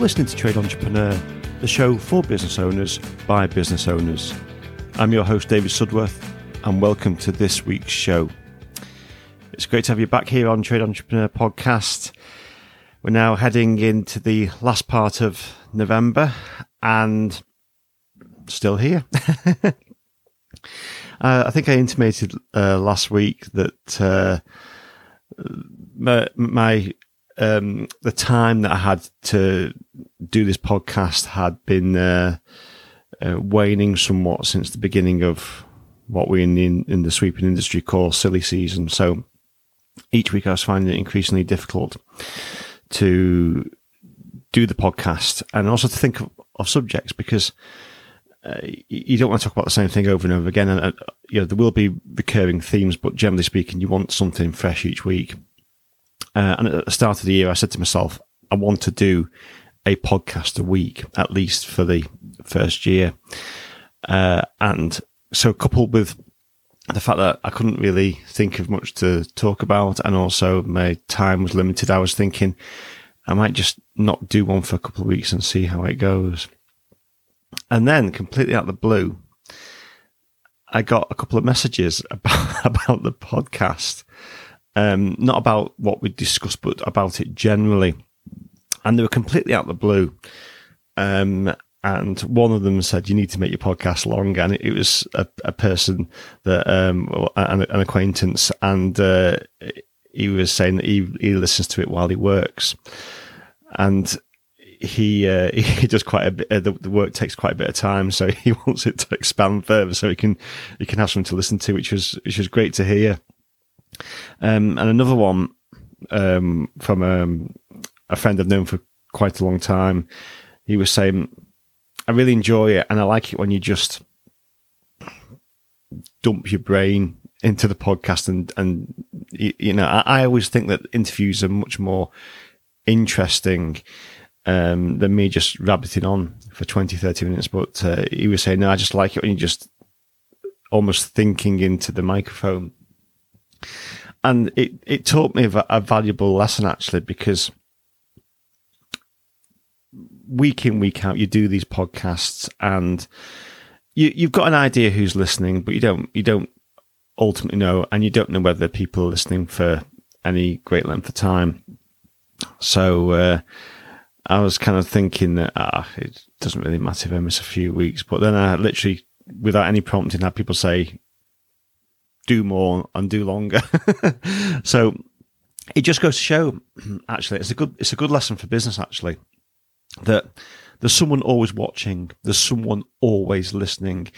listening to Trade Entrepreneur, the show for business owners by business owners. I'm your host, David Sudworth, and welcome to this week's show. It's great to have you back here on Trade Entrepreneur Podcast. We're now heading into the last part of November and still here. uh, I think I intimated uh, last week that uh, my, my um, the time that I had to do this podcast had been uh, uh, waning somewhat since the beginning of what we in the, in the sweeping industry call silly season. So each week I was finding it increasingly difficult to do the podcast and also to think of, of subjects because uh, you don't want to talk about the same thing over and over again. And uh, you know there will be recurring themes, but generally speaking, you want something fresh each week. Uh, and at the start of the year, I said to myself, I want to do a podcast a week, at least for the first year. Uh, and so coupled with the fact that I couldn't really think of much to talk about and also my time was limited, I was thinking I might just not do one for a couple of weeks and see how it goes. And then completely out of the blue, I got a couple of messages about, about the podcast um, not about what we discussed, but about it generally. And they were completely out of the blue. Um, and one of them said, "You need to make your podcast long," and it, was a, a, person that um, an, an acquaintance, and uh, he was saying that he, he listens to it while he works, and he uh, he does quite a bit. Uh, the, the, work takes quite a bit of time, so he wants it to expand further, so he can he can have something to listen to, which was which was great to hear. Um, and another one um, from um, a friend I've known for quite a long time. He was saying, I really enjoy it and I like it when you just dump your brain into the podcast and, and you, know, I, I, always think that interviews are much more interesting um, than me just rabbiting on for 20, 30 minutes. But uh, he was saying, no, I just like it when you just almost thinking into the microphone and it, it taught me a, valuable lesson actually because week in week out you do these podcasts and you you've got an idea who's listening but you don't you don't ultimately know and you don't know whether people are listening for any great length of time. So uh, I was kind of thinking that ah, it doesn't really matter if I miss a few weeks but then I literally without any prompting had people say do more and do longer. so it just goes to show, actually, it's a good it's a good lesson for business actually that there's someone always watching, there's someone always listening.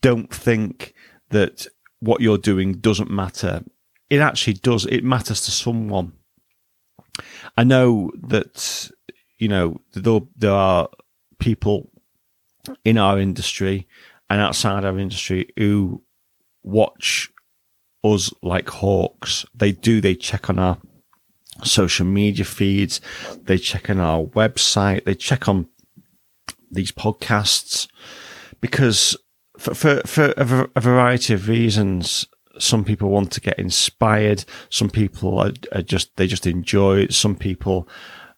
Don't think that what you're doing doesn't matter. It actually does. It matters to someone. I know that you know there, there are people in our industry and outside our industry who watch us like hawks. They do, they check on our social media feeds, they check on our website, they check on these podcasts because for, for, for a, variety of reasons, some people want to get inspired. Some people are, are just, they just enjoy it. Some people,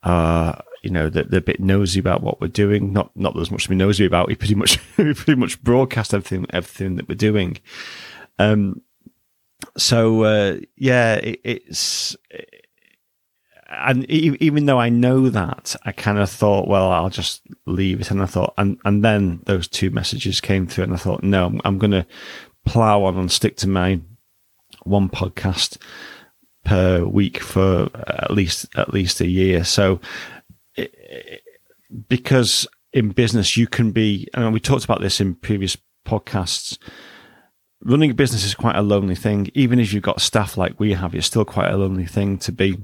uh, you know, they're, they're, a bit nosy about what we're doing. Not, not there's much to be nosy about. We pretty much, we pretty much broadcast everything, everything that we're doing. Um, so uh, yeah, it, it's and even though I know that, I kind of thought, well, I'll just leave it. And I thought, and and then those two messages came through, and I thought, no, I'm, I'm going to plow on and stick to my one podcast per week for at least at least a year. So because in business you can be, and we talked about this in previous podcasts running a business is quite a lonely thing. Even if you've got staff like we have, it's still quite a lonely thing to be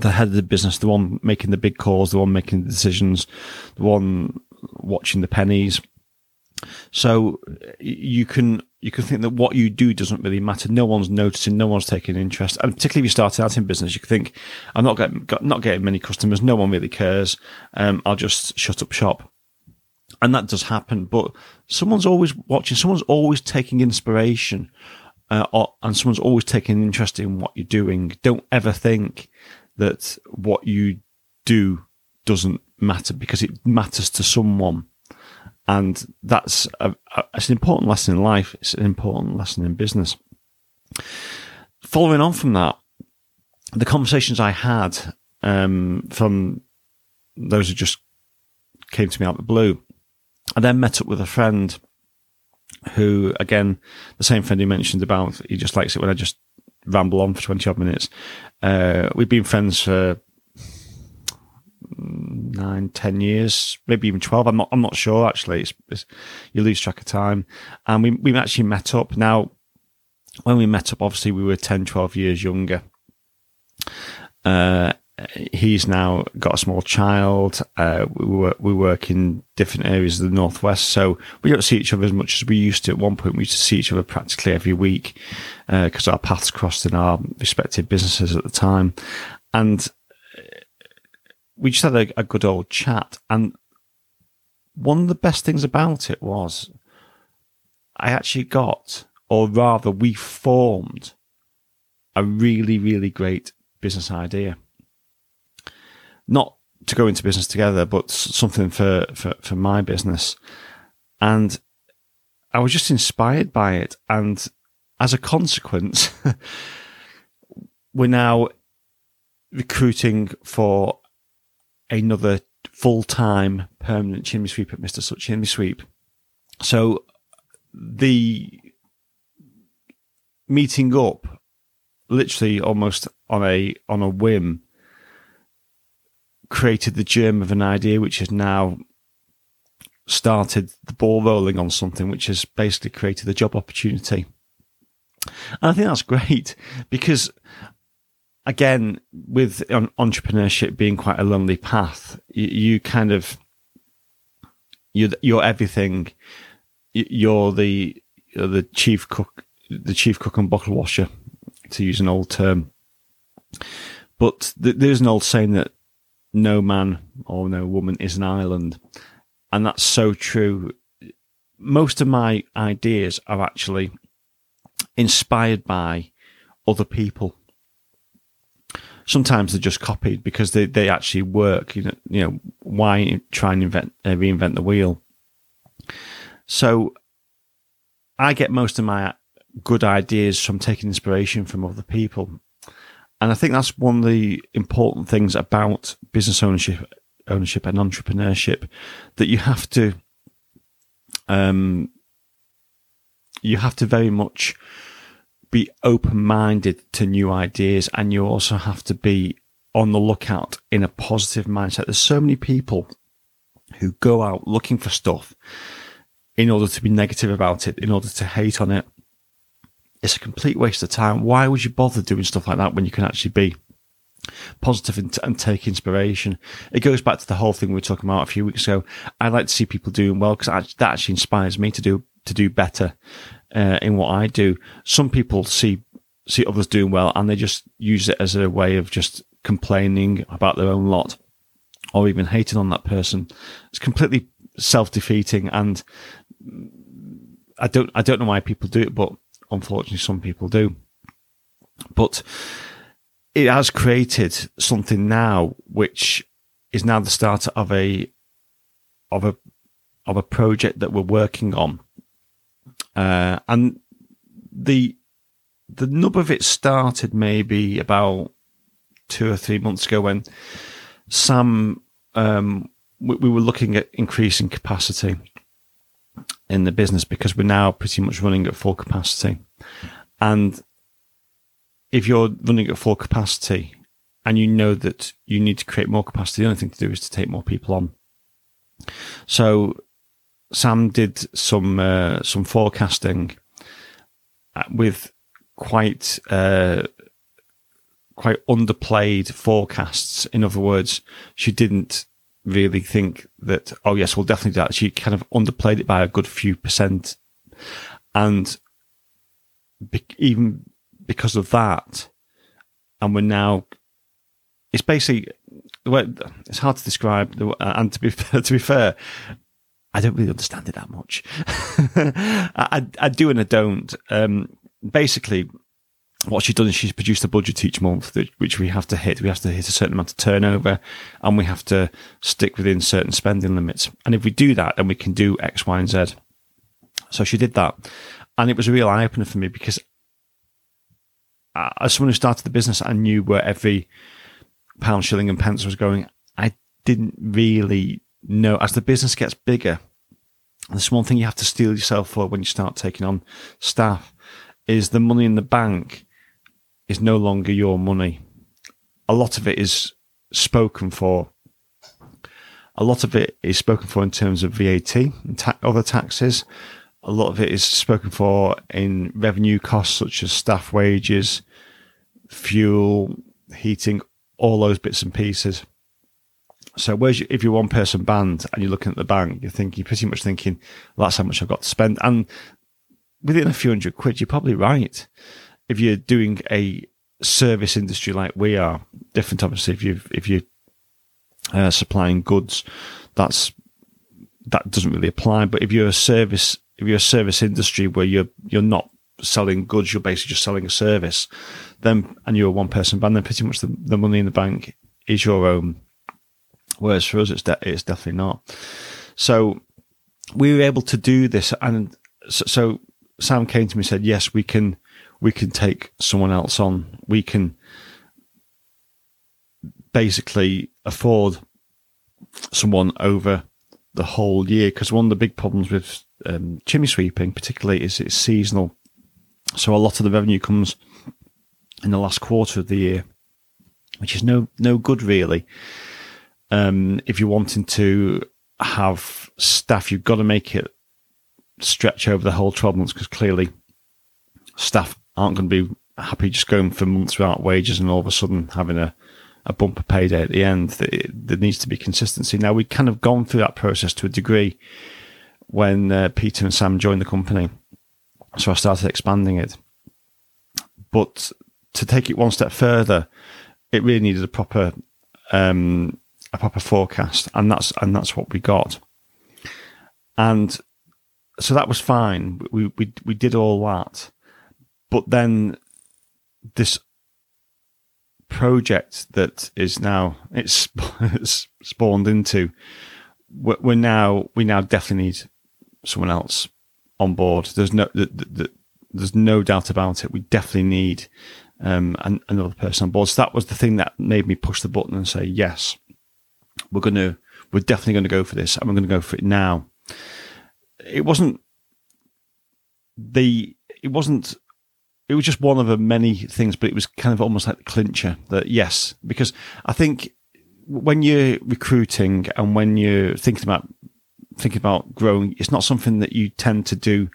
the head of the business, the one making the big calls, the one making the decisions, the one watching the pennies. So you can you can think that what you do doesn't really matter. No one's noticing, no one's taking interest, and particularly if you start out in business, you can think, "I'm not getting not getting many customers. No one really cares. Um, I'll just shut up shop." And that does happen. But someone's always watching. Someone's always taking inspiration, uh, or, and someone's always taking interest in what you're doing. Don't ever think that what you do doesn't matter because it matters to someone. And that's a, a, it's an important lesson in life. It's an important lesson in business. Following on from that, the conversations I had um, from those who just came to me out of the blue, I then met up with a friend who, again, the same friend he mentioned about, he just likes it when I just ramble on for 20 odd minutes. Uh, we've been friends for nine, ten years, maybe even 12. I'm not, I'm not sure actually. It's, it's, you lose track of time. And we, we actually met up. Now, when we met up, obviously we were 10, 12 years younger. Uh, he's now got a small child. Uh, we work, we work in different areas of the northwest, so we don't see each other as much as we used to. At one point, we used to see each other practically every week because uh, our paths crossed in our respective businesses at the time, and uh, we just had a, a good old chat. And one of the best things about it was I actually got, or rather, we formed a really, really great business idea not to go into business together, but something for, for, for my business. And I was just inspired by it. And as a consequence, we're now recruiting for another full time permanent chimney sweep at Mr. Soot Chimney Sweep. So the meeting up literally almost on a on a whim created the germ of an idea which has now started the ball rolling on something which has basically created a job opportunity. And I think that's great because again, with entrepreneurship being quite a lonely path, you, kind of, you're, you're everything. You're the, you're the chief cook, the chief cook and bottle washer, to use an old term. But th- there's an old saying that no man or no woman is an island. And that's so true. Most of my ideas are actually inspired by other people. Sometimes they're just copied because they, they actually work. You know, you know, why try and invent, uh, reinvent the wheel? So I get most of my good ideas from taking inspiration from other people. And I think that's one of the important things about business ownership, ownership and entrepreneurship that you have to, um, you have to very much be open minded to new ideas and you also have to be on the lookout in a positive mindset. There's so many people who go out looking for stuff in order to be negative about it, in order to hate on it, it's a complete waste of time. Why would you bother doing stuff like that when you can actually be positive and, and, take inspiration? It goes back to the whole thing we were talking about a few weeks ago. I like to see people doing well because that actually inspires me to do to do better uh, in what I do. Some people see see others doing well and they just use it as a way of just complaining about their own lot or even hating on that person. It's completely self defeating and I don't I don't know why people do it, but unfortunately some people do. But it has created something now which is now the start of a of a of a project that we're working on. Uh, and the the nub of it started maybe about two or three months ago when Sam um, we, we, were looking at increasing capacity in the business because we're now pretty much running at full capacity. And if you're running at full capacity and you know that you need to create more capacity, the only thing to do is to take more people on. So Sam did some uh, some forecasting with quite uh, quite underplayed forecasts. In other words, she didn't really think that, oh, yes, we'll definitely do that. She kind of underplayed it by a good few percent. And be- even because of that, and we're now, it's basically, it's hard to describe. And to be, to be fair, I don't really understand it that much. I, I, do and I don't. Um, basically, what she's done is she's produced a budget each month, that, which we have to hit. We have to hit a certain amount of turnover and we have to stick within certain spending limits. And if we do that, then we can do X, Y, and Z. So she did that. And it was a real eye opener for me because as someone who started the business, I knew where every pound, shilling, and pence was going. I didn't really know. As the business gets bigger, there's one thing you have to steel yourself for when you start taking on staff is the money in the bank is no longer your money. A lot of it is spoken for. A lot of it is spoken for in terms of VAT and ta- other taxes. A lot of it is spoken for in revenue costs such as staff wages, fuel, heating, all those bits and pieces. So, whereas you, if you're one person band and you're looking at the bank, you're thinking, you're pretty much thinking, well, that's how much I've got to spend. And within a few hundred quid, you're probably right if you're doing a service industry like we are, different obviously if you if you uh, supplying goods, that's that doesn't really apply. But if you're a service if you're a service industry where you're you're not selling goods, you're basically just selling a service, then and you're a one person band, then pretty much the, the money in the bank is your own. Whereas for us, it's de- it's definitely not. So we were able to do this, and so, so Sam came to me and said, "Yes, we can we can take someone else on. We can basically afford someone over the whole year because one of the big problems with um, chimney sweeping, particularly, is it's seasonal. So a lot of the revenue comes in the last quarter of the year, which is no no good really. Um, if you're wanting to have staff, you've got to make it stretch over the whole 12 months because clearly staff aren't going to be happy just going for months without wages and all of a sudden having a, a bumper payday at the end. There needs to be consistency. Now, we'd kind of gone through that process to a degree when uh, Peter and Sam joined the company. So I started expanding it. But to take it one step further, it really needed a proper um, a proper forecast, and that's and that's what we got. And so that was fine. We we we did all that, but then this project that is now it's, it's spawned into we're now we now definitely need someone else on board. There's no there's no doubt about it. We definitely need um, another person on board. So that was the thing that made me push the button and say yes we're to we're definitely going to go for this and we're going to go for it now. It wasn't the it wasn't it was just one of the many things, but it was kind of almost like the clincher that yes, because I think when you're recruiting and when you're thinking about thinking about growing, it's not something that you tend to do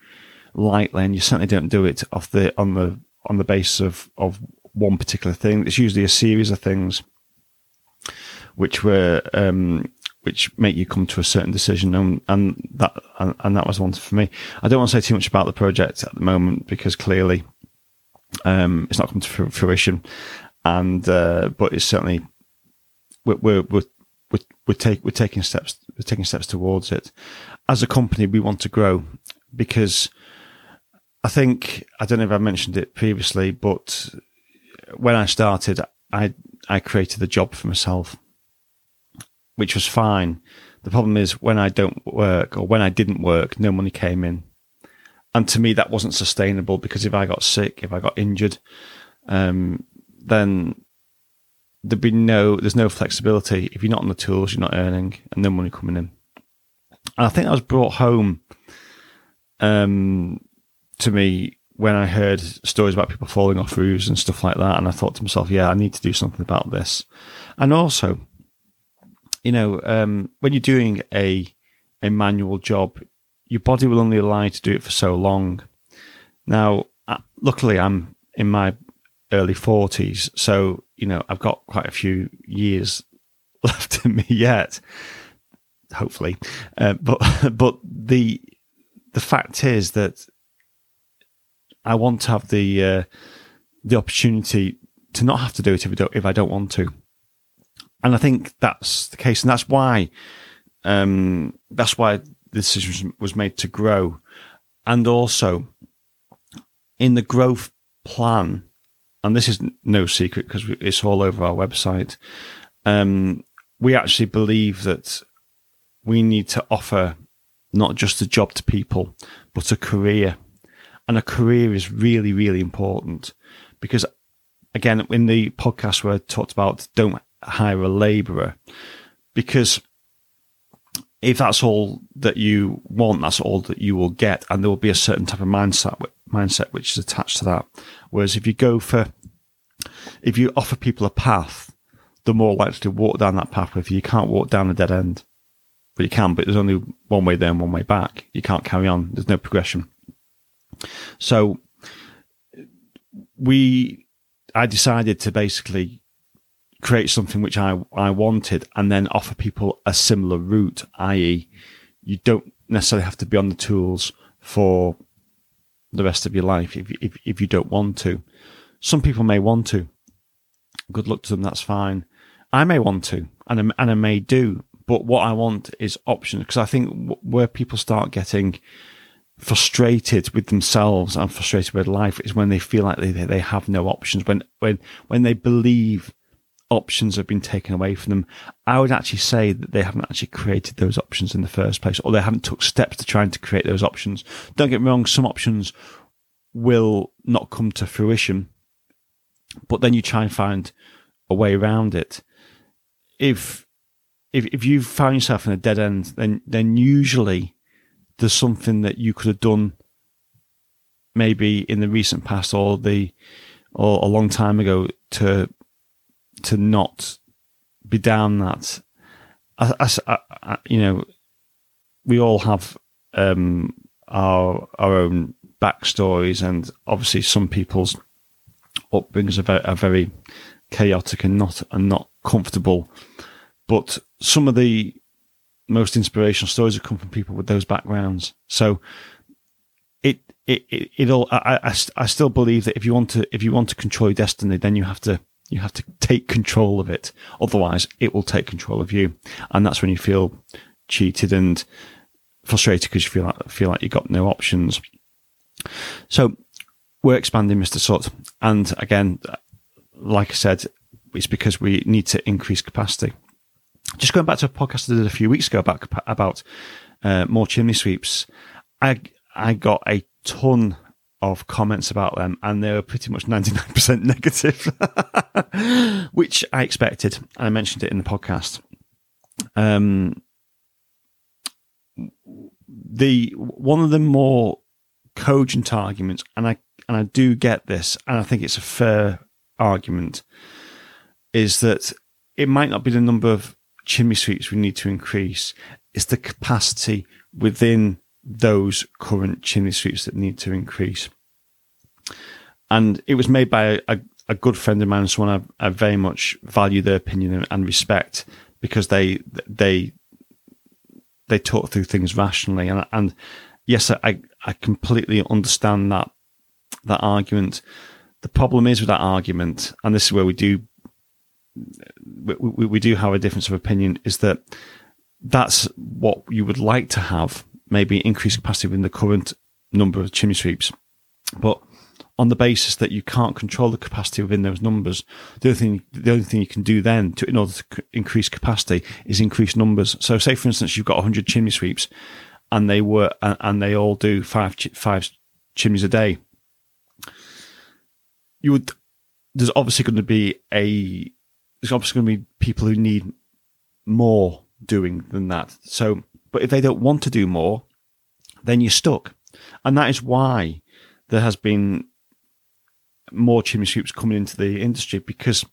lightly, and you certainly don't do it off the on the on the basis of of one particular thing. It's usually a series of things which were um, which make you come to a certain decision, and, and that and, and, that was one for me. I don't want to say too much about the project at the moment because clearly um, it's not come to fruition, and uh, but it's certainly we're we're we're, we're, we're, take, we're taking steps we're taking steps towards it. As a company, we want to grow because I think I don't know if I mentioned it previously, but when I started, I I created the job for myself, which was fine. The problem is when I don't work or when I didn't work, no money came in and to me that wasn't sustainable because if I got sick, if I got injured, um, then there'd be no there's no flexibility. If you're not on the tools, you're not earning, and no money coming in. And I think that was brought home um, to me when I heard stories about people falling off roofs and stuff like that, and I thought to myself, yeah, I need to do something about this. And also, you know, um, when you're doing a a manual job, your body will only allow you to do it for so long. Now, luckily, I'm in my early 40s, so, you know, I've got quite a few years left in me yet, hopefully. Uh, but, but the, the fact is that I want to have the, uh, the opportunity to not have to do it if I don't, if I don't want to. And I think that's the case. And that's why, um, that's why decision was made to grow. And also, in the growth plan, and this is no secret because it's all over our website. Um, we actually believe that we need to offer not just a job to people, but a career. And a career is really, really important because, again, in the podcast I talked about don't hire a labourer, because if that's all that you want, that's all that you will get, and there will be a certain type of mindset mindset which is attached to that. Whereas if you go for, if you offer people a path, they're more likely to walk down that path with you. You can't walk down a dead end, but you can. But there's only one way there and one way back. You can't carry on. There's no progression. So we, I decided to basically create something which I, I wanted and then offer people a similar route, i.e., you don't necessarily have to be on the tools for the rest of your life if, if, if you don't want to. Some people may want to. Good luck to them, that's fine. I may want to, and I, and I may do, but what I want is options because I think where people start getting frustrated with themselves and frustrated with life is when they feel like they, they have no options, when, when, when they believe options have been taken away from them. I would actually say that they haven't actually created those options in the first place, or they haven't took steps to trying to create those options. Don't get me wrong, some options will not come to fruition, but then you try and find a way around it. If if if you found yourself in a dead end, then then usually there's something that you could have done maybe in the recent past or the or a long time ago to to not be down that. I, I, I, you know, we all have um, our our own backstories, and obviously some people's upbringings are very, are very chaotic and not and not comfortable. But some of the most inspirational stories have come from people with those backgrounds. So it it it, it all I, I, I still believe that if you want to if you want to control your destiny, then you have to you have to take control of it. Otherwise, it will take control of you. And that's when you feel cheated and frustrated because you feel like, feel like you've got no options. So we're expanding Mr. Soot. And again, like I said, it's because we need to increase capacity. Just going back to a podcast I did a few weeks ago about, about uh, more chimney sweeps, I, I got a ton of comments about them, and they were pretty much 99% negative, which I expected. I mentioned it in the podcast. Um, the one of the more cogent arguments, and I and I do get this, and I think it's a fair argument, is that it might not be the number of chimney sweeps we need to increase; it's the capacity within those current chimney sweeps that need to increase. And it was made by a, a good friend of mine, someone I, I very much value their opinion and respect because they they they talk through things rationally. And and yes, I I completely understand that that argument. The problem is with that argument, and this is where we do we, we, we do have a difference of opinion, is that that's what you would like to have, maybe increased capacity within the current number of chimney sweeps. But on the basis that you can't control the capacity within those numbers, the only thing, the only thing you can do then to, in order to increase capacity is increase numbers. So say, for instance, you've got 100 chimney sweeps and they were, and they all do five, five chimneys a day. You would, there's obviously going to be a, there's obviously going to be people who need more doing than that. So, but if they don't want to do more, then you're stuck. And that is why there has been more chimney sweeps coming into the industry because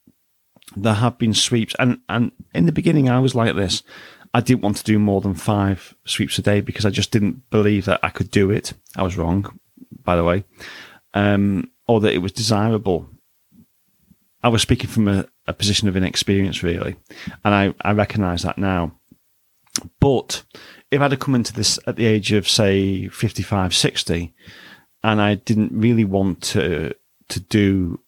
there have been sweeps. And, and in the beginning, I was like this. I didn't want to do more than five sweeps a day because I just didn't believe that I could do it. I was wrong, by the way, um, or that it was desirable. I was speaking from a, a position of inexperience, really, and I, I recognise that now. But if I'd have come into this at the age of, say, 55, 60, and I didn't really want to to do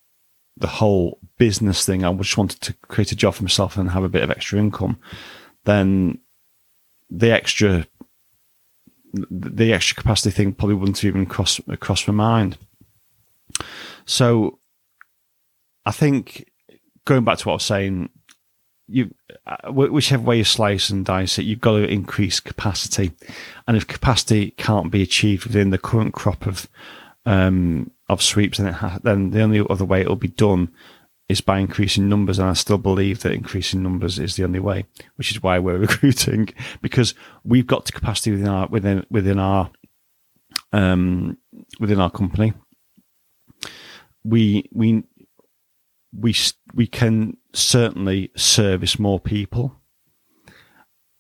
the whole business thing. I just wanted to create a job for myself and have a bit of extra income. Then the extra the extra capacity thing probably wouldn't even cross cross my mind. So I think going back to what I was saying, you uh, whichever way you slice and dice it, you've got to increase capacity, and if capacity can't be achieved within the current crop of um, of sweeps, then, ha- then the only other way it'll be done is by increasing numbers. And I still believe that increasing numbers is the only way, which is why we're recruiting because we've got the capacity within our within within our um, within our company. We we we we can certainly service more people,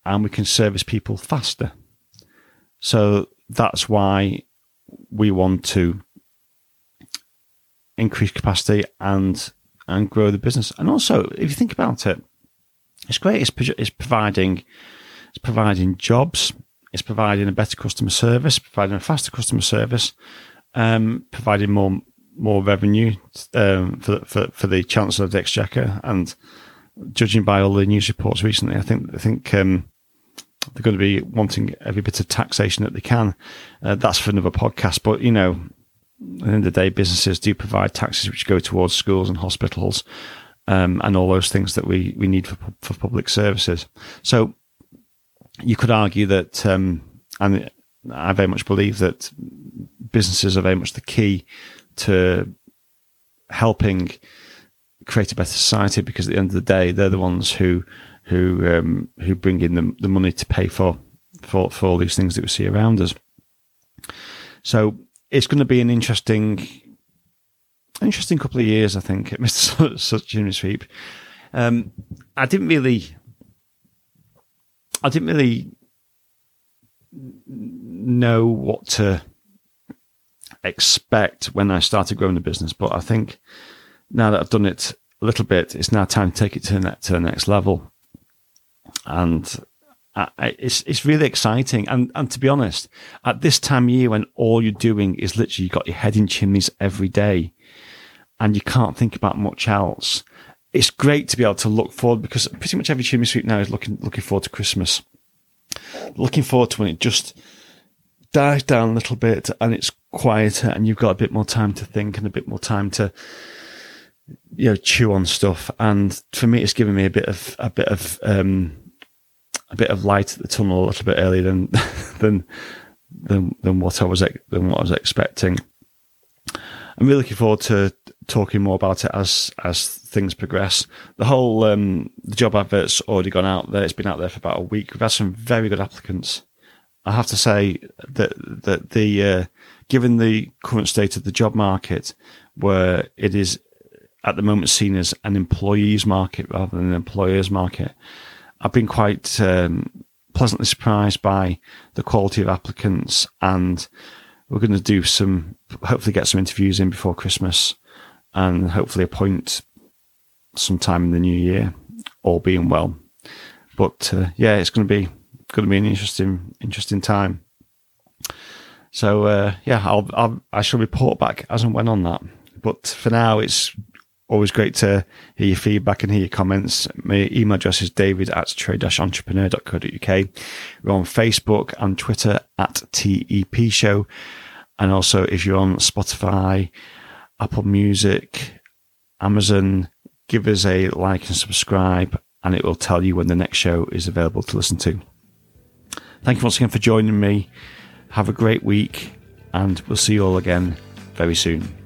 and we can service people faster. So that's why we want to increase capacity and and grow the business. And also, if you think about it, it's great. It's, it's providing it's providing jobs. It's providing a better customer service, providing a faster customer service, um, providing more more revenue um, for, for for the Chancellor of the Exchequer. And judging by all the news reports recently, I think I think um, they're going to be wanting every bit of taxation that they can. Uh, that's for another podcast. But you know, at the end of the day, businesses do provide taxes which go towards schools and hospitals, um, and all those things that we we need for for public services. So you could argue that, um, and I very much believe that businesses are very much the key to helping create a better society because at the end of the day, they're the ones who who um, who bring in the, the money to pay for, for for all these things that we see around us. So it's going to be an interesting interesting couple of years, I think, Mr. Soot Sweep. Um, I didn't really, I didn't really know what to expect when I started growing the business, but I think now that I've done it a little bit, it's now time to take it to the, to the next level and I, it's it's really exciting. And and to be honest, at this time of year when all you're doing is literally you got your head in chimneys every day, and you can't think about much else. It's great to be able to look forward because pretty much every chimney sweep now is looking looking forward to Christmas, looking forward to when it just dies down a little bit and it's quieter and you've got a bit more time to think and a bit more time to you know chew on stuff. And for me, it's given me a bit of a bit of um, a bit of light at the tunnel a little bit earlier than than than than what I was than what I was expecting. I'm really looking forward to talking more about it as as things progress. The whole um, the job advert's already gone out there. It's been out there for about a week. We've had some very good applicants. I have to say that that the uh, given the current state of the job market, where it is at the moment seen as an employees market rather than an employers market, I've been quite um, pleasantly surprised by the quality of applicants, and we're going to do some, hopefully, get some interviews in before Christmas, and hopefully appoint sometime in the new year, all being well. But uh, yeah, it's going to be going to be an interesting interesting time. So uh, yeah, I'll, I'll I shall report back as and when on that. But for now, it's Always great to hear your feedback and hear your comments. My email address is david at trade-entrepreneur.co.uk. We're on Facebook and Twitter at TEP Show. And also, if you're on Spotify, Apple Music, Amazon, give us a like and subscribe, and it will tell you when the next show is available to listen to. Thank you once again for joining me. Have a great week, and we'll see you all again very soon.